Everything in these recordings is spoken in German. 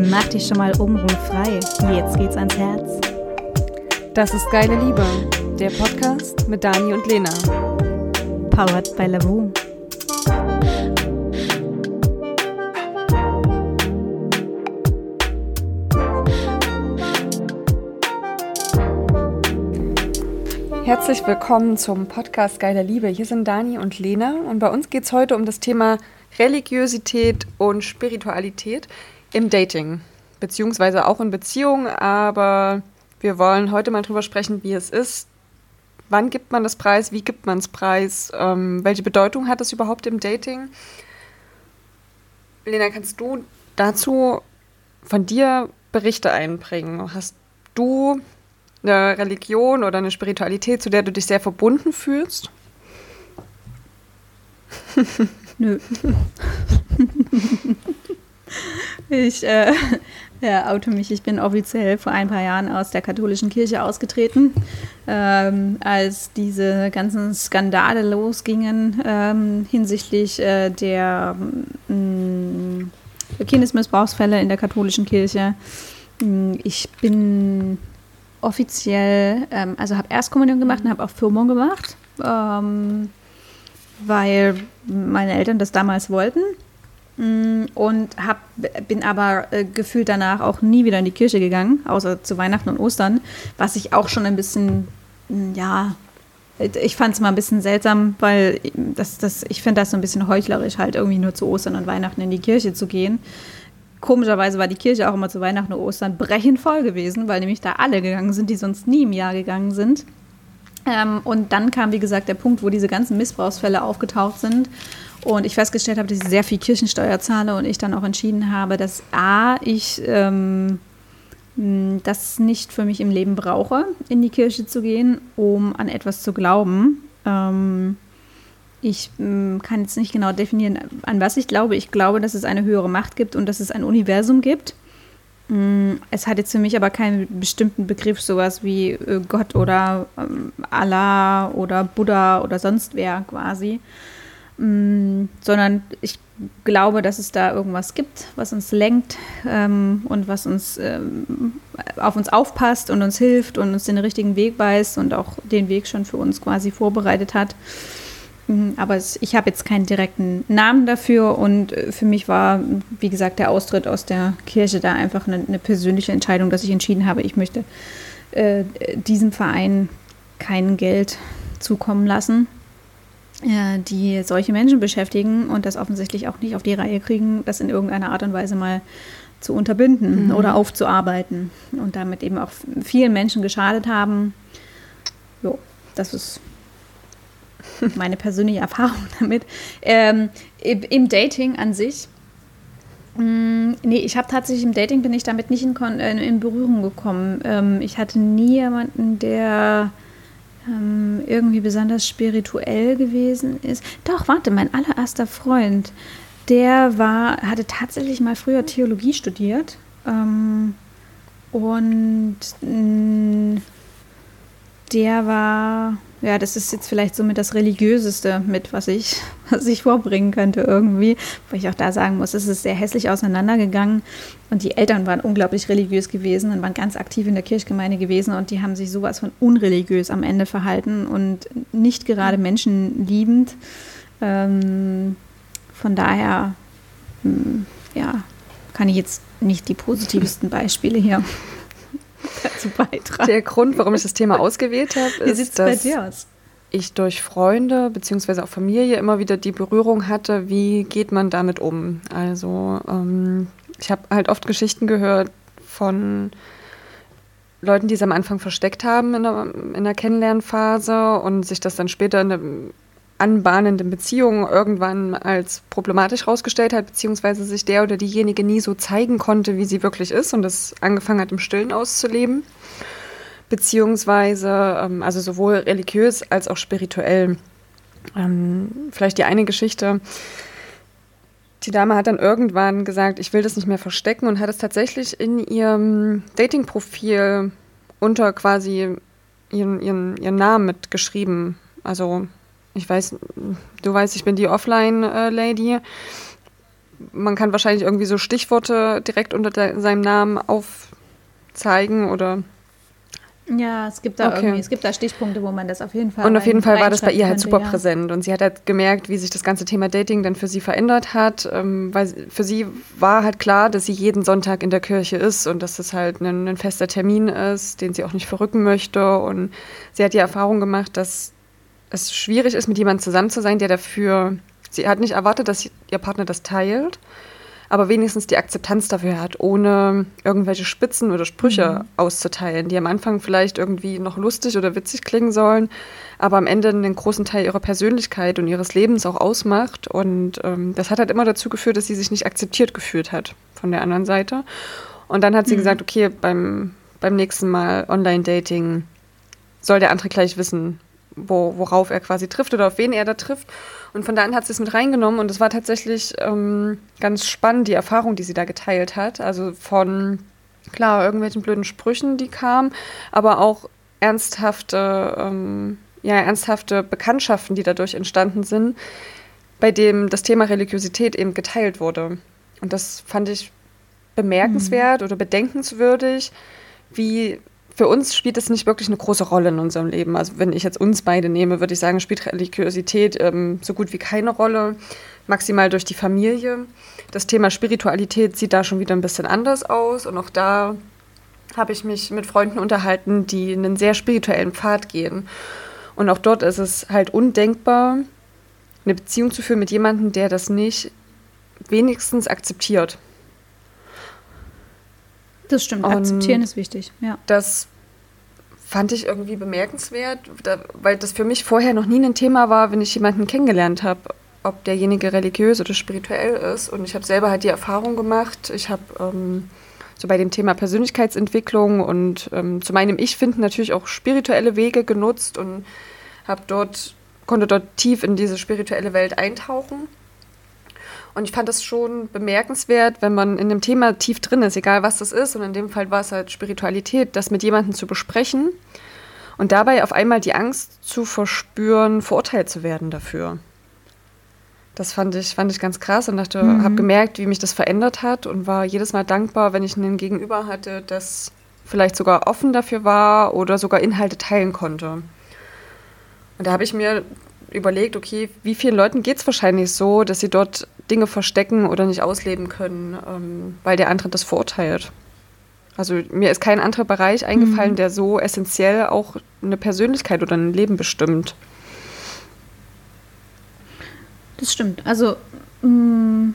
Mach dich schon mal frei. Jetzt geht's ans Herz. Das ist Geile Liebe, der Podcast mit Dani und Lena. Powered by Lavu. Herzlich willkommen zum Podcast Geile Liebe. Hier sind Dani und Lena und bei uns geht es heute um das Thema Religiosität und Spiritualität im Dating, beziehungsweise auch in Beziehungen, aber wir wollen heute mal drüber sprechen, wie es ist. Wann gibt man das Preis? Wie gibt man es Preis? Ähm, welche Bedeutung hat es überhaupt im Dating? Lena, kannst du dazu von dir Berichte einbringen? Hast du eine Religion oder eine Spiritualität, zu der du dich sehr verbunden fühlst? Nö. ich äh, ja, oute mich. Ich bin offiziell vor ein paar Jahren aus der katholischen Kirche ausgetreten, ähm, als diese ganzen Skandale losgingen ähm, hinsichtlich äh, der ähm, Kindesmissbrauchsfälle in der katholischen Kirche. Ich bin offiziell, ähm, also habe Erstkommunion gemacht und habe auch Firmung gemacht, ähm, weil meine Eltern das damals wollten. Mm, und hab, bin aber äh, gefühlt danach auch nie wieder in die Kirche gegangen, außer zu Weihnachten und Ostern, was ich auch schon ein bisschen, mm, ja, ich fand es mal ein bisschen seltsam, weil das, das, ich finde das so ein bisschen heuchlerisch, halt irgendwie nur zu Ostern und Weihnachten in die Kirche zu gehen komischerweise war die Kirche auch immer zu Weihnachten und Ostern brechend voll gewesen, weil nämlich da alle gegangen sind, die sonst nie im Jahr gegangen sind. Ähm, und dann kam, wie gesagt, der Punkt, wo diese ganzen Missbrauchsfälle aufgetaucht sind. Und ich festgestellt habe, dass ich sehr viel Kirchensteuer zahle und ich dann auch entschieden habe, dass A, ich ähm, das nicht für mich im Leben brauche, in die Kirche zu gehen, um an etwas zu glauben. Ähm, ich äh, kann jetzt nicht genau definieren, an was ich glaube. Ich glaube, dass es eine höhere Macht gibt und dass es ein Universum gibt. Es hat jetzt für mich aber keinen bestimmten Begriff, sowas wie äh, Gott oder ähm, Allah oder Buddha oder sonst wer quasi, mm, sondern ich glaube, dass es da irgendwas gibt, was uns lenkt ähm, und was uns ähm, auf uns aufpasst und uns hilft und uns den richtigen Weg weist und auch den Weg schon für uns quasi vorbereitet hat. Mhm, aber ich habe jetzt keinen direkten Namen dafür und äh, für mich war, wie gesagt, der Austritt aus der Kirche da einfach eine, eine persönliche Entscheidung, dass ich entschieden habe, ich möchte äh, diesem Verein kein Geld zukommen lassen, die solche Menschen beschäftigen und das offensichtlich auch nicht auf die Reihe kriegen, das in irgendeiner Art und Weise mal zu unterbinden mhm. oder aufzuarbeiten und damit eben auch vielen Menschen geschadet haben. Jo, das ist meine persönliche Erfahrung damit. Ähm, Im Dating an sich. Mh, mm, nee, ich habe tatsächlich im Dating bin ich damit nicht in, äh, in Berührung gekommen. Ähm, ich hatte nie jemanden, der ähm, irgendwie besonders spirituell gewesen ist. Doch, warte, mein allererster Freund, der war, hatte tatsächlich mal früher Theologie studiert. Ähm, und mh, mm, der war ja, das ist jetzt vielleicht somit das Religiöseste mit, was ich, was ich vorbringen könnte irgendwie. Wo ich auch da sagen muss, es ist sehr hässlich auseinandergegangen. Und die Eltern waren unglaublich religiös gewesen und waren ganz aktiv in der Kirchgemeinde gewesen. Und die haben sich sowas von unreligiös am Ende verhalten und nicht gerade menschenliebend. Ähm, von daher, hm, ja, kann ich jetzt nicht die positivsten Beispiele hier dazu beitragen. Der Grund, warum ich das Thema ausgewählt habe, ist, dass ich durch Freunde bzw. auch Familie immer wieder die Berührung hatte, wie geht man damit um. Also ähm, ich habe halt oft Geschichten gehört von Leuten, die es am Anfang versteckt haben in der, in der Kennenlernphase und sich das dann später in der anbahnenden Beziehung irgendwann als problematisch herausgestellt hat, beziehungsweise sich der oder diejenige nie so zeigen konnte, wie sie wirklich ist und das angefangen hat, im Stillen auszuleben. Beziehungsweise, ähm, also sowohl religiös als auch spirituell. Ähm, vielleicht die eine Geschichte. Die Dame hat dann irgendwann gesagt, ich will das nicht mehr verstecken und hat es tatsächlich in ihrem Dating-Profil unter quasi ihren, ihren, ihren Namen mitgeschrieben. Also ich weiß, du weißt, ich bin die Offline-Lady. man kann wahrscheinlich irgendwie so Stichworte direkt unter de, seinem Namen aufzeigen oder ja, es gibt da okay. irgendwie, es gibt da Stichpunkte, wo man das auf jeden Fall. Und auf jeden Fall war das bei ihr halt super ja. präsent. Und sie hat halt gemerkt, wie sich das ganze Thema Dating dann für sie verändert hat. Ähm, weil für sie war halt klar, dass sie jeden Sonntag in der Kirche ist und dass das halt ein, ein fester Termin ist, den sie auch nicht verrücken möchte. Und sie hat die Erfahrung gemacht, dass es schwierig ist, mit jemandem zusammen zu sein, der dafür. Sie hat nicht erwartet, dass ihr Partner das teilt aber wenigstens die Akzeptanz dafür hat, ohne irgendwelche Spitzen oder Sprüche mhm. auszuteilen, die am Anfang vielleicht irgendwie noch lustig oder witzig klingen sollen, aber am Ende einen großen Teil ihrer Persönlichkeit und ihres Lebens auch ausmacht. Und ähm, das hat halt immer dazu geführt, dass sie sich nicht akzeptiert gefühlt hat von der anderen Seite. Und dann hat sie mhm. gesagt, okay, beim, beim nächsten Mal Online-Dating soll der andere gleich wissen, wo, worauf er quasi trifft oder auf wen er da trifft. Und von da an hat sie es mit reingenommen und es war tatsächlich ähm, ganz spannend, die Erfahrung, die sie da geteilt hat. Also von, klar, irgendwelchen blöden Sprüchen, die kamen, aber auch ernsthafte, ähm, ja, ernsthafte Bekanntschaften, die dadurch entstanden sind, bei dem das Thema Religiosität eben geteilt wurde. Und das fand ich bemerkenswert mhm. oder bedenkenswürdig, wie für uns spielt es nicht wirklich eine große Rolle in unserem Leben. Also wenn ich jetzt uns beide nehme, würde ich sagen, spielt Religiosität ähm, so gut wie keine Rolle, maximal durch die Familie. Das Thema Spiritualität sieht da schon wieder ein bisschen anders aus und auch da habe ich mich mit Freunden unterhalten, die einen sehr spirituellen Pfad gehen. Und auch dort ist es halt undenkbar, eine Beziehung zu führen mit jemandem, der das nicht wenigstens akzeptiert. Das stimmt, und akzeptieren ist wichtig, ja. Das fand ich irgendwie bemerkenswert, weil das für mich vorher noch nie ein Thema war, wenn ich jemanden kennengelernt habe, ob derjenige religiös oder spirituell ist. Und ich habe selber halt die Erfahrung gemacht, ich habe ähm, so bei dem Thema Persönlichkeitsentwicklung und ähm, zu meinem Ich-Finden natürlich auch spirituelle Wege genutzt und habe dort, konnte dort tief in diese spirituelle Welt eintauchen. Und ich fand das schon bemerkenswert, wenn man in dem Thema tief drin ist, egal was das ist. Und in dem Fall war es halt Spiritualität, das mit jemandem zu besprechen und dabei auf einmal die Angst zu verspüren, verurteilt zu werden dafür. Das fand ich, fand ich ganz krass und dachte, mhm. habe gemerkt, wie mich das verändert hat und war jedes Mal dankbar, wenn ich einen Gegenüber hatte, das vielleicht sogar offen dafür war oder sogar Inhalte teilen konnte. Und da habe ich mir überlegt, okay, wie vielen Leuten geht es wahrscheinlich so, dass sie dort Dinge verstecken oder nicht ausleben können, ähm, weil der andere das verurteilt. Also mir ist kein anderer Bereich eingefallen, mhm. der so essentiell auch eine Persönlichkeit oder ein Leben bestimmt. Das stimmt. Also mh, mm,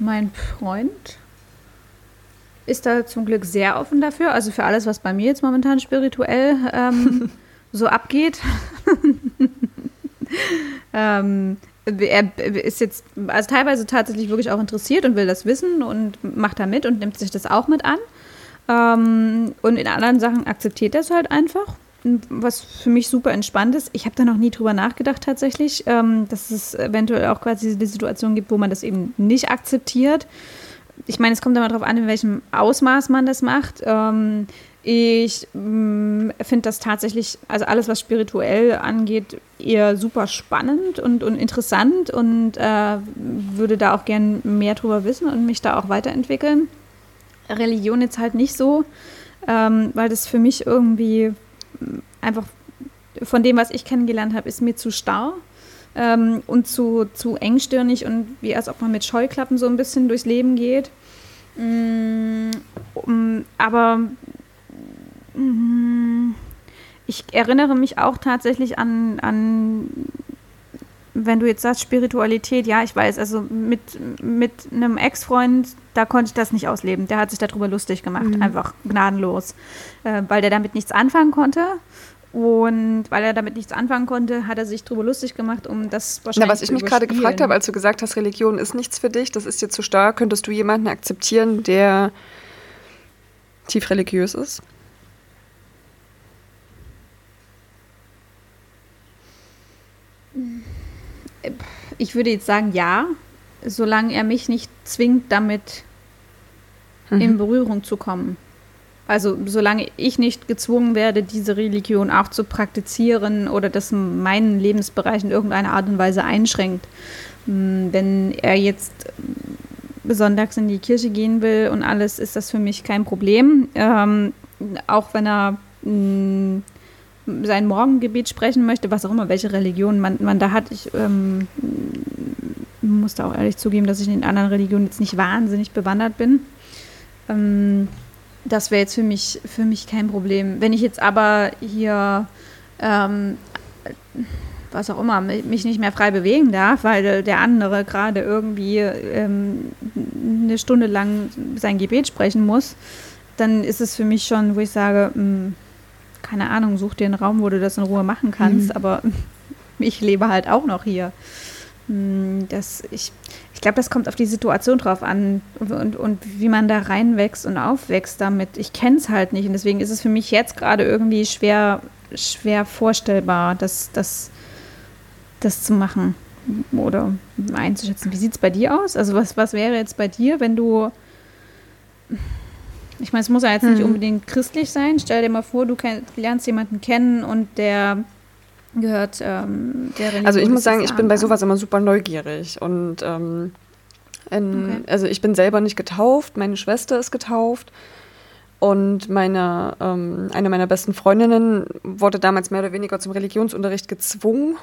mein Freund ist da zum Glück sehr offen dafür. Also für alles, was bei mir jetzt momentan spirituell ähm, so abgeht. ähm, er ist jetzt also teilweise tatsächlich wirklich auch interessiert und will das wissen und macht da mit und nimmt sich das auch mit an. Ähm, und in anderen Sachen akzeptiert er es halt einfach. Was für mich super entspannt ist. Ich habe da noch nie drüber nachgedacht tatsächlich, ähm, dass es eventuell auch quasi die Situation gibt, wo man das eben nicht akzeptiert. Ich meine, es kommt immer darauf an, in welchem Ausmaß man das macht. Ähm, ich mm, finde das tatsächlich, also alles, was spirituell angeht, eher super spannend und, und interessant und äh, würde da auch gern mehr drüber wissen und mich da auch weiterentwickeln. Religion jetzt halt nicht so, ähm, weil das für mich irgendwie einfach von dem, was ich kennengelernt habe, ist mir zu starr ähm, und zu, zu engstirnig und wie als ob man mit Scheuklappen so ein bisschen durchs Leben geht. Mm, aber. Ich erinnere mich auch tatsächlich an, an, wenn du jetzt sagst Spiritualität, ja, ich weiß, also mit, mit einem Ex-Freund, da konnte ich das nicht ausleben. Der hat sich darüber lustig gemacht, mhm. einfach gnadenlos, äh, weil der damit nichts anfangen konnte. Und weil er damit nichts anfangen konnte, hat er sich darüber lustig gemacht, um das wahrscheinlich Na, was ich mich gerade gefragt habe, als du gesagt hast, Religion ist nichts für dich, das ist dir zu stark, könntest du jemanden akzeptieren, der tief religiös ist? Ich würde jetzt sagen, ja, solange er mich nicht zwingt, damit mhm. in Berührung zu kommen. Also solange ich nicht gezwungen werde, diese Religion auch zu praktizieren oder das meinen Lebensbereich in irgendeiner Art und Weise einschränkt. Wenn er jetzt sonntags in die Kirche gehen will und alles, ist das für mich kein Problem. Ähm, auch wenn er mh, sein Morgengebet sprechen möchte, was auch immer, welche Religion man, man da hat. Ich ähm, muss da auch ehrlich zugeben, dass ich in den anderen Religionen jetzt nicht wahnsinnig bewandert bin. Ähm, das wäre jetzt für mich, für mich kein Problem. Wenn ich jetzt aber hier ähm, was auch immer, mich nicht mehr frei bewegen darf, weil der andere gerade irgendwie ähm, eine Stunde lang sein Gebet sprechen muss, dann ist es für mich schon, wo ich sage, mh, hm, keine Ahnung, such dir einen Raum, wo du das in Ruhe machen kannst, mhm. aber ich lebe halt auch noch hier. Hm, das, ich ich glaube, das kommt auf die Situation drauf an und, und, und wie man da reinwächst und aufwächst damit. Ich kenne es halt nicht und deswegen ist es für mich jetzt gerade irgendwie schwer, schwer vorstellbar, dass das das zu machen oder einzuschätzen. Wie sieht es bei dir aus? Also was, was wäre jetzt bei dir, wenn du, ich meine, es muss ja jetzt hm. nicht unbedingt christlich sein. Stell dir mal vor, du lernst jemanden kennen und der gehört ähm, der Religion. Also ich muss sagen, ich bin bei sowas immer super neugierig und ähm, in, okay. also ich bin selber nicht getauft, meine Schwester ist getauft. Und meine, ähm, eine meiner besten Freundinnen wurde damals mehr oder weniger zum Religionsunterricht gezwungen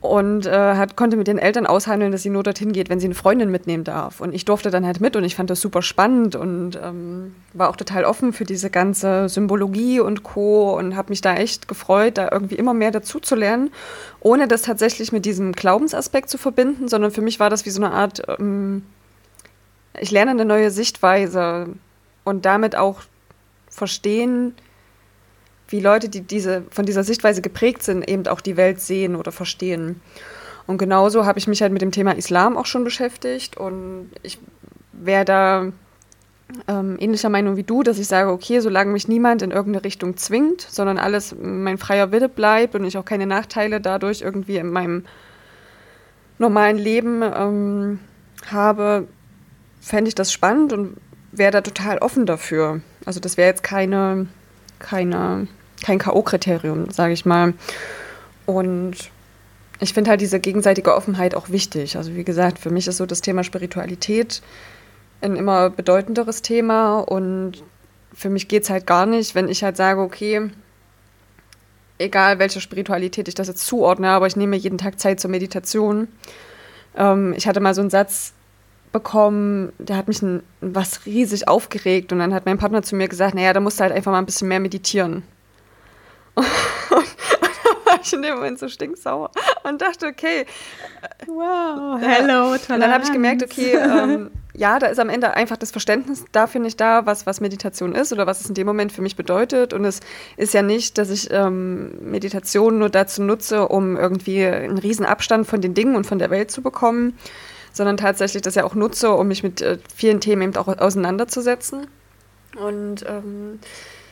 und äh, hat, konnte mit den Eltern aushandeln, dass sie nur dorthin geht, wenn sie eine Freundin mitnehmen darf. Und ich durfte dann halt mit und ich fand das super spannend und ähm, war auch total offen für diese ganze Symbologie und Co. und habe mich da echt gefreut, da irgendwie immer mehr dazu zu lernen, ohne das tatsächlich mit diesem Glaubensaspekt zu verbinden, sondern für mich war das wie so eine Art, ähm, ich lerne eine neue Sichtweise und damit auch verstehen, wie Leute, die diese, von dieser Sichtweise geprägt sind, eben auch die Welt sehen oder verstehen. Und genauso habe ich mich halt mit dem Thema Islam auch schon beschäftigt und ich wäre da ähm, ähnlicher Meinung wie du, dass ich sage, okay, solange mich niemand in irgendeine Richtung zwingt, sondern alles mein freier Wille bleibt und ich auch keine Nachteile dadurch irgendwie in meinem normalen Leben ähm, habe, fände ich das spannend und wäre da total offen dafür. Also das wäre jetzt keine, keine kein K.O.-Kriterium, sage ich mal. Und ich finde halt diese gegenseitige Offenheit auch wichtig. Also wie gesagt, für mich ist so das Thema Spiritualität ein immer bedeutenderes Thema und für mich geht es halt gar nicht, wenn ich halt sage, okay, egal welche Spiritualität ich das jetzt zuordne, aber ich nehme jeden Tag Zeit zur Meditation. Ähm, ich hatte mal so einen Satz bekommen, der hat mich ein, was riesig aufgeregt und dann hat mein Partner zu mir gesagt, naja, da musst du halt einfach mal ein bisschen mehr meditieren. Und, da war ich in dem Moment so stinksauer und dachte, okay. Wow, hello, toll. Und dann habe ich gemerkt, okay, ähm, ja, da ist am Ende einfach das Verständnis dafür nicht da, was, was Meditation ist oder was es in dem Moment für mich bedeutet. Und es ist ja nicht, dass ich ähm, Meditation nur dazu nutze, um irgendwie einen riesen Abstand von den Dingen und von der Welt zu bekommen, sondern tatsächlich das ja auch nutze, um mich mit äh, vielen Themen eben auch auseinanderzusetzen. Und ähm,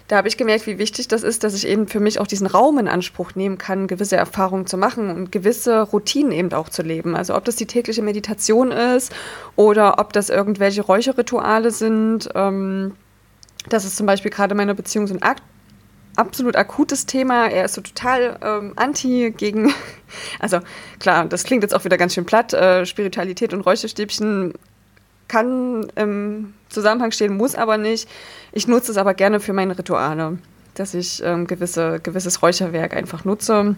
da habe ich gemerkt, wie wichtig das ist, dass ich eben für mich auch diesen Raum in Anspruch nehmen kann, gewisse Erfahrungen zu machen und gewisse Routinen eben auch zu leben. Also ob das die tägliche Meditation ist oder ob das irgendwelche Räucherrituale sind. Ähm, das ist zum Beispiel gerade meiner Beziehung so ein Akt absolut akutes Thema. Er ist so total ähm, anti gegen, also klar, das klingt jetzt auch wieder ganz schön platt, äh, Spiritualität und Räucherstäbchen kann im Zusammenhang stehen, muss aber nicht. Ich nutze es aber gerne für meine Rituale, dass ich ähm, gewisse, gewisses Räucherwerk einfach nutze.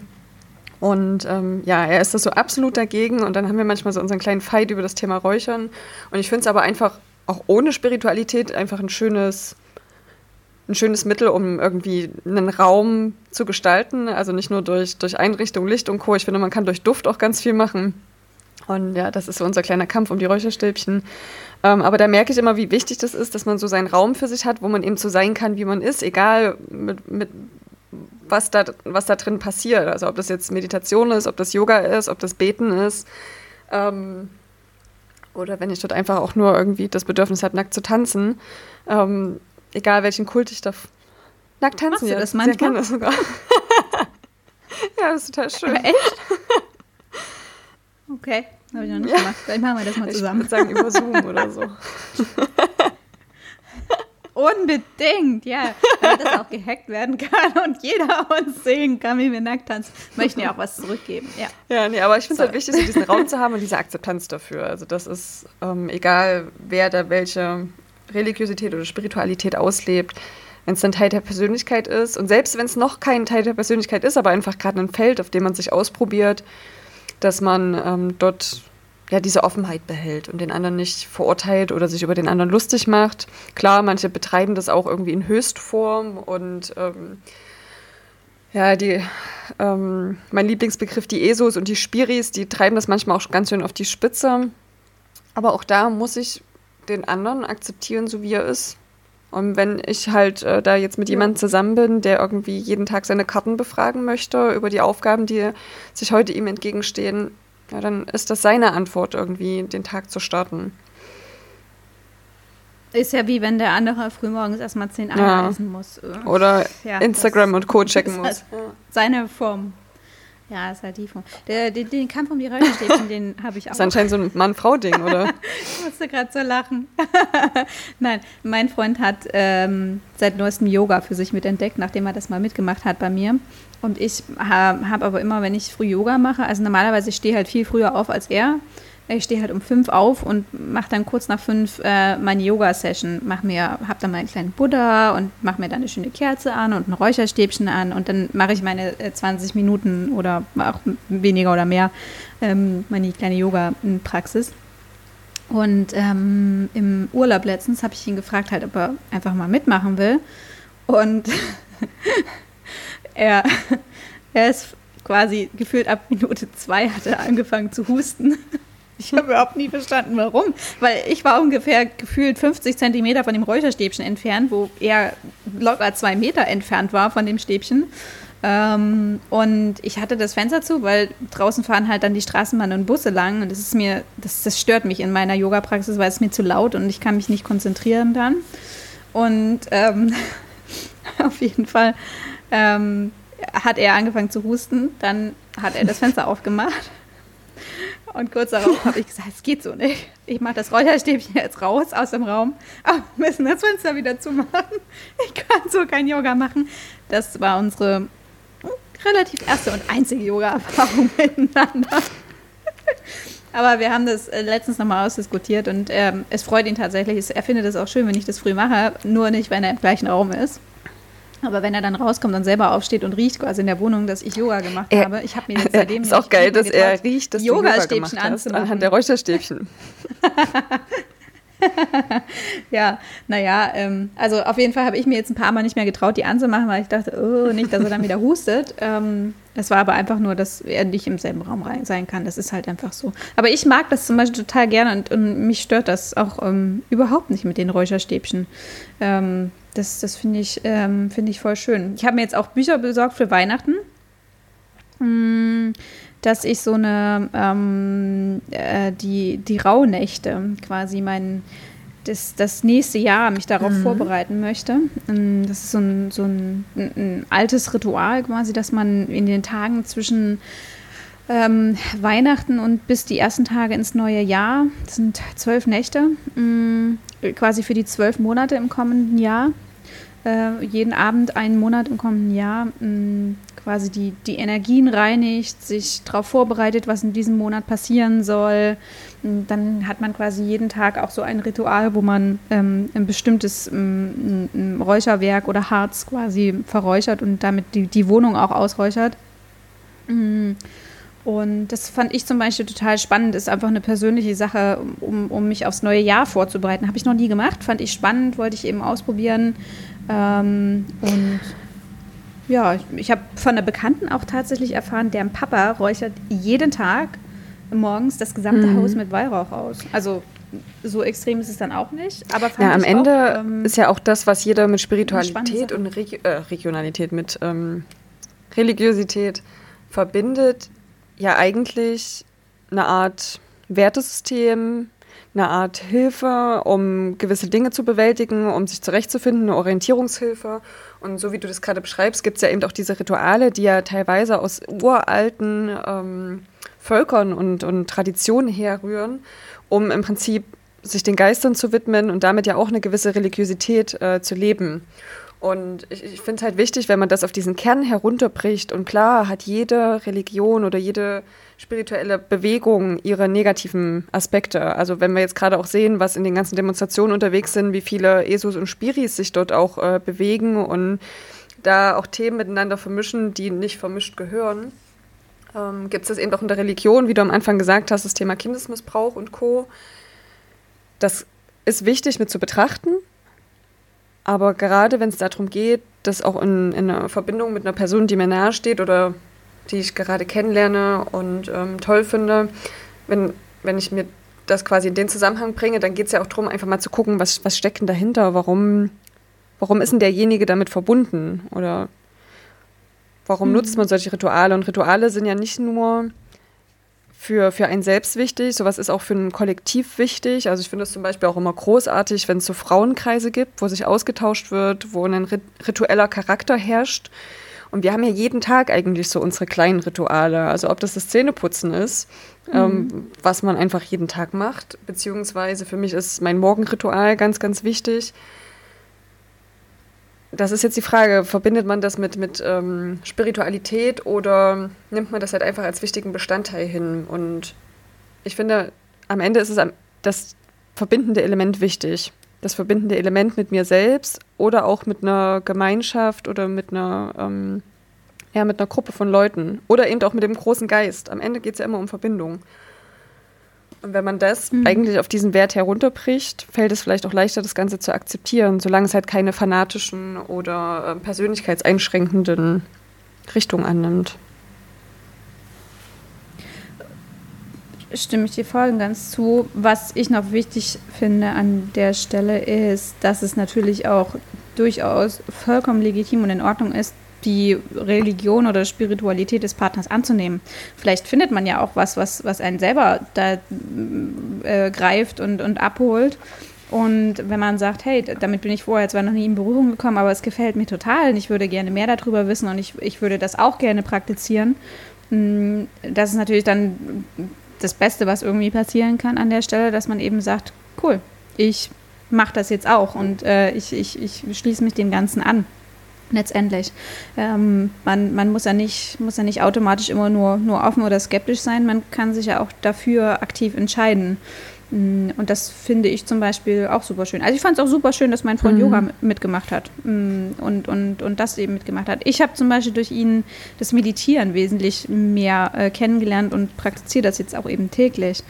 Und ähm, ja, er ist das so absolut dagegen. Und dann haben wir manchmal so unseren kleinen Fight über das Thema Räuchern. Und ich finde es aber einfach auch ohne Spiritualität einfach ein schönes, ein schönes Mittel, um irgendwie einen Raum zu gestalten. Also nicht nur durch, durch Einrichtung, Licht und Co. Ich finde, man kann durch Duft auch ganz viel machen. Und ja, das ist so unser kleiner Kampf um die Räucherstäbchen. Ähm, aber da merke ich immer, wie wichtig das ist, dass man so seinen Raum für sich hat, wo man eben so sein kann, wie man ist, egal mit, mit was, da, was da drin passiert. Also ob das jetzt Meditation ist, ob das Yoga ist, ob das Beten ist. Ähm, oder wenn ich dort einfach auch nur irgendwie das Bedürfnis habe, nackt zu tanzen. Ähm, egal welchen Kult ich da nackt tanzen. Machst du das manchmal? Sehr gerne sogar. ja, das ist total schön. Aber echt? Okay, habe ich noch nicht ja. gemacht. Vielleicht machen wir das mal zusammen. Ich würde sagen über Zoom oder so. Unbedingt, ja. Damit das auch gehackt werden kann und jeder uns sehen kann, wie wir nackt tanzen. Möchten ja auch was zurückgeben, ja. Ja, nee, aber ich finde es halt wichtig, so diesen Raum zu haben und diese Akzeptanz dafür. Also das ist ähm, egal, wer da welche Religiosität oder Spiritualität auslebt, wenn es dann Teil der Persönlichkeit ist und selbst wenn es noch kein Teil der Persönlichkeit ist, aber einfach gerade ein Feld, auf dem man sich ausprobiert, dass man ähm, dort ja, diese Offenheit behält und den anderen nicht verurteilt oder sich über den anderen lustig macht. Klar, manche betreiben das auch irgendwie in Höchstform und ähm, ja, die, ähm, mein Lieblingsbegriff, die ESOs und die Spiris, die treiben das manchmal auch ganz schön auf die Spitze. Aber auch da muss ich den anderen akzeptieren, so wie er ist. Und wenn ich halt äh, da jetzt mit jemandem zusammen bin, der irgendwie jeden Tag seine Karten befragen möchte über die Aufgaben, die sich heute ihm entgegenstehen, ja, dann ist das seine Antwort, irgendwie den Tag zu starten. Ist ja wie wenn der andere frühmorgens erstmal zehn Eier ja. essen muss. Oder ja, Instagram und Co. checken muss. Seine Form. Ja, ist halt die Form. Der, den, den Kampf um die Räucherstäbchen, den habe ich auch. Das ist anscheinend so ein Mann-Frau-Ding, oder? ich musste gerade so lachen. Nein, mein Freund hat ähm, seit neuestem Yoga für sich mitentdeckt, nachdem er das mal mitgemacht hat bei mir. Und ich habe hab aber immer, wenn ich früh Yoga mache, also normalerweise ich stehe halt viel früher auf als er. Ich stehe halt um fünf auf und mache dann kurz nach fünf äh, meine Yoga-Session. Mach mir, hab dann meinen kleinen Buddha und mache mir dann eine schöne Kerze an und ein Räucherstäbchen an und dann mache ich meine äh, 20 Minuten oder auch weniger oder mehr ähm, meine kleine Yoga-Praxis. Und ähm, im Urlaub letztens habe ich ihn gefragt, halt, ob er einfach mal mitmachen will. Und er, er ist quasi gefühlt ab Minute zwei hat er angefangen zu husten. Ich habe überhaupt nie verstanden, warum. Weil ich war ungefähr gefühlt 50 Zentimeter von dem Räucherstäbchen entfernt, wo er locker zwei Meter entfernt war von dem Stäbchen. Ähm, und ich hatte das Fenster zu, weil draußen fahren halt dann die Straßenbahnen und Busse lang. Und das ist mir, das, das stört mich in meiner Yoga-Praxis, weil es mir zu laut und ich kann mich nicht konzentrieren dann. Und ähm, auf jeden Fall ähm, hat er angefangen zu husten, dann hat er das Fenster aufgemacht. Und kurz darauf habe ich gesagt, es geht so nicht. Ich mache das Räucherstäbchen jetzt raus aus dem Raum. Aber wir müssen das Fenster wieder zumachen. Ich kann so kein Yoga machen. Das war unsere relativ erste und einzige Yoga-Erfahrung miteinander. Aber wir haben das äh, letztens nochmal ausdiskutiert und ähm, es freut ihn tatsächlich. Er findet es auch schön, wenn ich das früh mache, nur nicht, wenn er im gleichen Raum ist. Aber wenn er dann rauskommt und selber aufsteht und riecht quasi in der Wohnung, dass ich Yoga gemacht er, habe, ich habe mir jetzt seitdem ist auch geil, dass er riecht, dass Yoga-Stäbchen Yoga anzumachen. anhand der Räucherstäbchen. ja, naja, ähm, also auf jeden Fall habe ich mir jetzt ein paar Mal nicht mehr getraut, die anzumachen, weil ich dachte, oh, nicht, dass er dann wieder hustet. Ähm, es war aber einfach nur, dass er nicht im selben Raum rein sein kann. Das ist halt einfach so. Aber ich mag das zum Beispiel total gerne und, und mich stört das auch ähm, überhaupt nicht mit den Räucherstäbchen. Ähm, das das finde ich, ähm, find ich voll schön. Ich habe mir jetzt auch Bücher besorgt für Weihnachten. Hm, dass ich so eine, ähm, äh, die, die Rauhnächte quasi mein, das, das nächste Jahr mich darauf mhm. vorbereiten möchte. Ähm, das ist so ein, so ein, ein, altes Ritual quasi, dass man in den Tagen zwischen ähm, Weihnachten und bis die ersten Tage ins neue Jahr, das sind zwölf Nächte, äh, quasi für die zwölf Monate im kommenden Jahr, äh, jeden Abend einen Monat im kommenden Jahr quasi die, die Energien reinigt, sich darauf vorbereitet, was in diesem Monat passieren soll. Dann hat man quasi jeden Tag auch so ein Ritual, wo man ähm, ein bestimmtes ähm, ein Räucherwerk oder Harz quasi verräuchert und damit die, die Wohnung auch ausräuchert. Und das fand ich zum Beispiel total spannend, ist einfach eine persönliche Sache, um, um mich aufs neue Jahr vorzubereiten. Habe ich noch nie gemacht, fand ich spannend, wollte ich eben ausprobieren. Ähm, und ja, ich habe von einer Bekannten auch tatsächlich erfahren, deren Papa räuchert jeden Tag morgens das gesamte mhm. Haus mit Weihrauch aus. Also so extrem ist es dann auch nicht. Aber ja, am Ende auch, ähm, ist ja auch das, was jeder mit Spiritualität und Regi äh, Regionalität, mit ähm, Religiosität verbindet, ja eigentlich eine Art Wertesystem, eine Art Hilfe, um gewisse Dinge zu bewältigen, um sich zurechtzufinden, eine Orientierungshilfe. Und so wie du das gerade beschreibst, gibt es ja eben auch diese Rituale, die ja teilweise aus uralten ähm, Völkern und, und Traditionen herrühren, um im Prinzip sich den Geistern zu widmen und damit ja auch eine gewisse Religiosität äh, zu leben. Und ich, ich finde es halt wichtig, wenn man das auf diesen Kern herunterbricht. Und klar hat jede Religion oder jede spirituelle Bewegung ihre negativen Aspekte. Also wenn wir jetzt gerade auch sehen, was in den ganzen Demonstrationen unterwegs sind, wie viele Jesus und Spiris sich dort auch äh, bewegen und da auch Themen miteinander vermischen, die nicht vermischt gehören. Ähm, Gibt es das eben auch in der Religion, wie du am Anfang gesagt hast, das Thema Kindesmissbrauch und Co. Das ist wichtig mit zu betrachten, aber gerade wenn es darum geht, das auch in, in einer Verbindung mit einer Person, die mir nahe steht oder die ich gerade kennenlerne und ähm, toll finde, wenn, wenn ich mir das quasi in den Zusammenhang bringe, dann geht es ja auch darum, einfach mal zu gucken, was, was steckt denn dahinter, warum, warum ist denn derjenige damit verbunden oder warum mhm. nutzt man solche Rituale? Und Rituale sind ja nicht nur für, für einen selbst wichtig, sowas ist auch für ein Kollektiv wichtig. Also ich finde es zum Beispiel auch immer großartig, wenn es so Frauenkreise gibt, wo sich ausgetauscht wird, wo ein ritueller Charakter herrscht. Und wir haben ja jeden Tag eigentlich so unsere kleinen Rituale. Also ob das das Zähneputzen ist, mhm. ähm, was man einfach jeden Tag macht, beziehungsweise für mich ist mein Morgenritual ganz, ganz wichtig das ist jetzt die Frage, verbindet man das mit, mit ähm, Spiritualität oder nimmt man das halt einfach als wichtigen Bestandteil hin? Und ich finde, am Ende ist es das verbindende Element wichtig. Das verbindende Element mit mir selbst oder auch mit einer Gemeinschaft oder mit einer, ähm, ja, mit einer Gruppe von Leuten oder eben auch mit dem großen Geist. Am Ende geht es ja immer um Verbindung. Und wenn man das mhm. eigentlich auf diesen Wert herunterbricht, fällt es vielleicht auch leichter, das Ganze zu akzeptieren, solange es halt keine fanatischen oder äh, persönlichkeitseinschränkenden Richtungen annimmt. Stimme ich dir voll und ganz zu. Was ich noch wichtig finde an der Stelle ist, dass es natürlich auch durchaus vollkommen legitim und in Ordnung ist, die Religion oder Spiritualität des Partners anzunehmen. Vielleicht findet man ja auch was, was, was einen selber da äh, greift und, und abholt. Und wenn man sagt, hey, damit bin ich vorher zwar noch nie in Berührung gekommen, aber es gefällt mir total und ich würde gerne mehr darüber wissen und ich, ich würde das auch gerne praktizieren, mm, das ist natürlich dann das Beste, was irgendwie passieren kann an der Stelle, dass man eben sagt, cool, ich mache das jetzt auch und äh, ich, ich, ich schließe mich dem Ganzen an letztendlich. Ähm, man, man muss, ja nicht, muss ja nicht automatisch immer nur, nur offen oder skeptisch sein, man kann sich ja auch dafür aktiv entscheiden. Mm, und das finde ich zum Beispiel auch super schön. Also ich fand es auch super schön, dass mein Freund mhm. Yoga mitgemacht hat mm, und, und, und das eben mitgemacht hat. Ich habe zum Beispiel durch ihn das Meditieren wesentlich mehr äh, kennengelernt und praktiziere das jetzt auch eben täglich,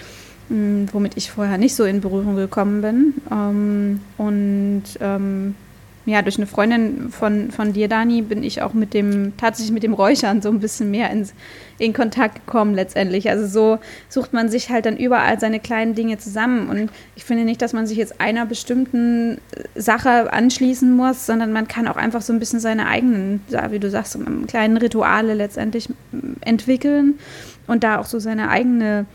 mm, womit ich vorher nicht so in Berührung gekommen bin. Ähm, und ähm, ja, durch eine Freundin von, von dir, Dani, bin ich auch mit dem, tatsächlich mit dem Räuchern so ein bisschen mehr ins, in Kontakt gekommen letztendlich. Also so sucht man sich halt dann überall seine kleinen Dinge zusammen. Und ich finde nicht, dass man sich jetzt einer bestimmten Sache anschließen muss, sondern man kann auch einfach so ein bisschen seine eigenen, wie du sagst, kleinen Rituale letztendlich entwickeln und da auch so seine eigene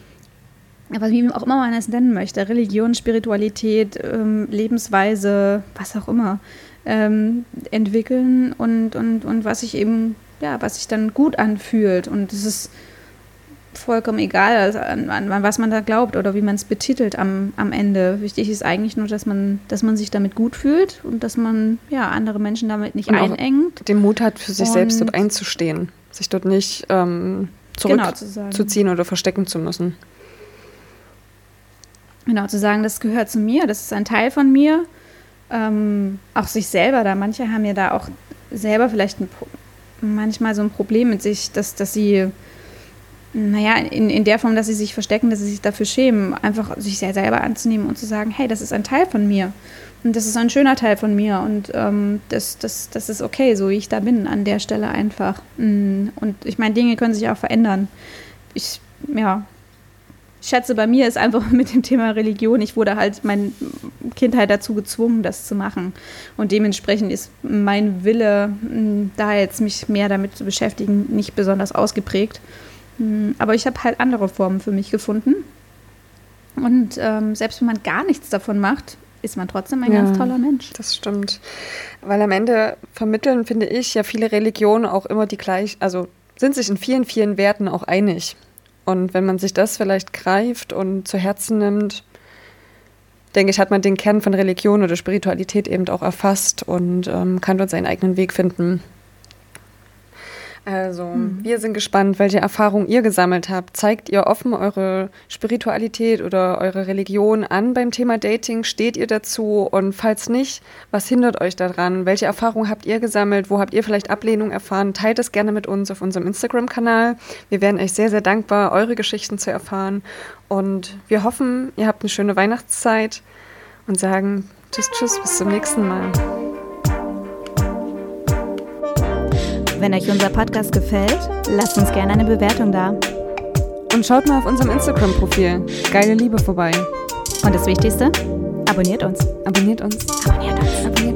aber wie auch immer man es nennen möchte, Religion, Spiritualität, ähm, Lebensweise, was auch immer, ähm, entwickeln und, und, und was sich eben, ja, was sich dann gut anfühlt. Und es ist vollkommen egal, also an, an, was man da glaubt oder wie man es betitelt am, am Ende. Wichtig ist eigentlich nur, dass man, dass man sich damit gut fühlt und dass man ja andere Menschen damit nicht und einengt. Den Mut hat, für sich selbst dort einzustehen, sich dort nicht ähm, zurückzuziehen genau, zu oder verstecken zu müssen. Genau, zu sagen, das gehört zu mir, das ist ein Teil von mir ähm, auch sich selber da. Manche haben ja da auch selber vielleicht ein, manchmal so ein Problem mit sich, dass, dass sie, naja, in, in der Form, dass sie sich verstecken, dass sie sich dafür schämen, einfach sich selber anzunehmen und zu sagen, hey, das ist ein Teil von mir. Und das ist ein schöner Teil von mir und ähm, das, das, das ist okay, so wie ich da bin, an der Stelle einfach. Mm, und ich meine, Dinge können sich auch verändern. Ich, ja, schätze, bei mir ist einfach mit dem Thema Religion, ich wurde halt meine Kindheit dazu gezwungen, das zu machen. Und dementsprechend ist mein Wille, da jetzt mich mehr damit zu beschäftigen, nicht besonders ausgeprägt. Aber ich habe halt andere Formen für mich gefunden. Und ähm, selbst wenn man gar nichts davon macht, ist man trotzdem ein ja, ganz toller Mensch. Das stimmt. Weil am Ende vermitteln, finde ich, ja viele Religionen auch immer die gleich, also sind sich in vielen, vielen Werten auch einig. Und wenn man sich das vielleicht greift und zu Herzen nimmt, denke ich, hat man den Kern von Religion oder Spiritualität eben auch erfasst und ähm, kann dort seinen eigenen Weg finden. Also, mhm. wir sind gespannt, welche Erfahrungen ihr gesammelt habt. Zeigt ihr offen eure Spiritualität oder eure Religion an beim Thema Dating? Steht ihr dazu? Und falls nicht, was hindert euch daran? Welche Erfahrungen habt ihr gesammelt? Wo habt ihr vielleicht Ablehnung erfahren? Teilt es gerne mit uns auf unserem Instagram-Kanal. Wir wären euch sehr, sehr dankbar, eure Geschichten zu erfahren. Und wir hoffen, ihr habt eine schöne Weihnachtszeit und sagen Tschüss, Tschüss, bis zum nächsten Mal. Wenn euch unser Podcast gefällt, lasst uns gerne eine Bewertung da. Und schaut mal auf unserem Instagram-Profil Geile Liebe vorbei. Und das Wichtigste, abonniert uns. Abonniert uns. Abonniert uns. Abonniert uns.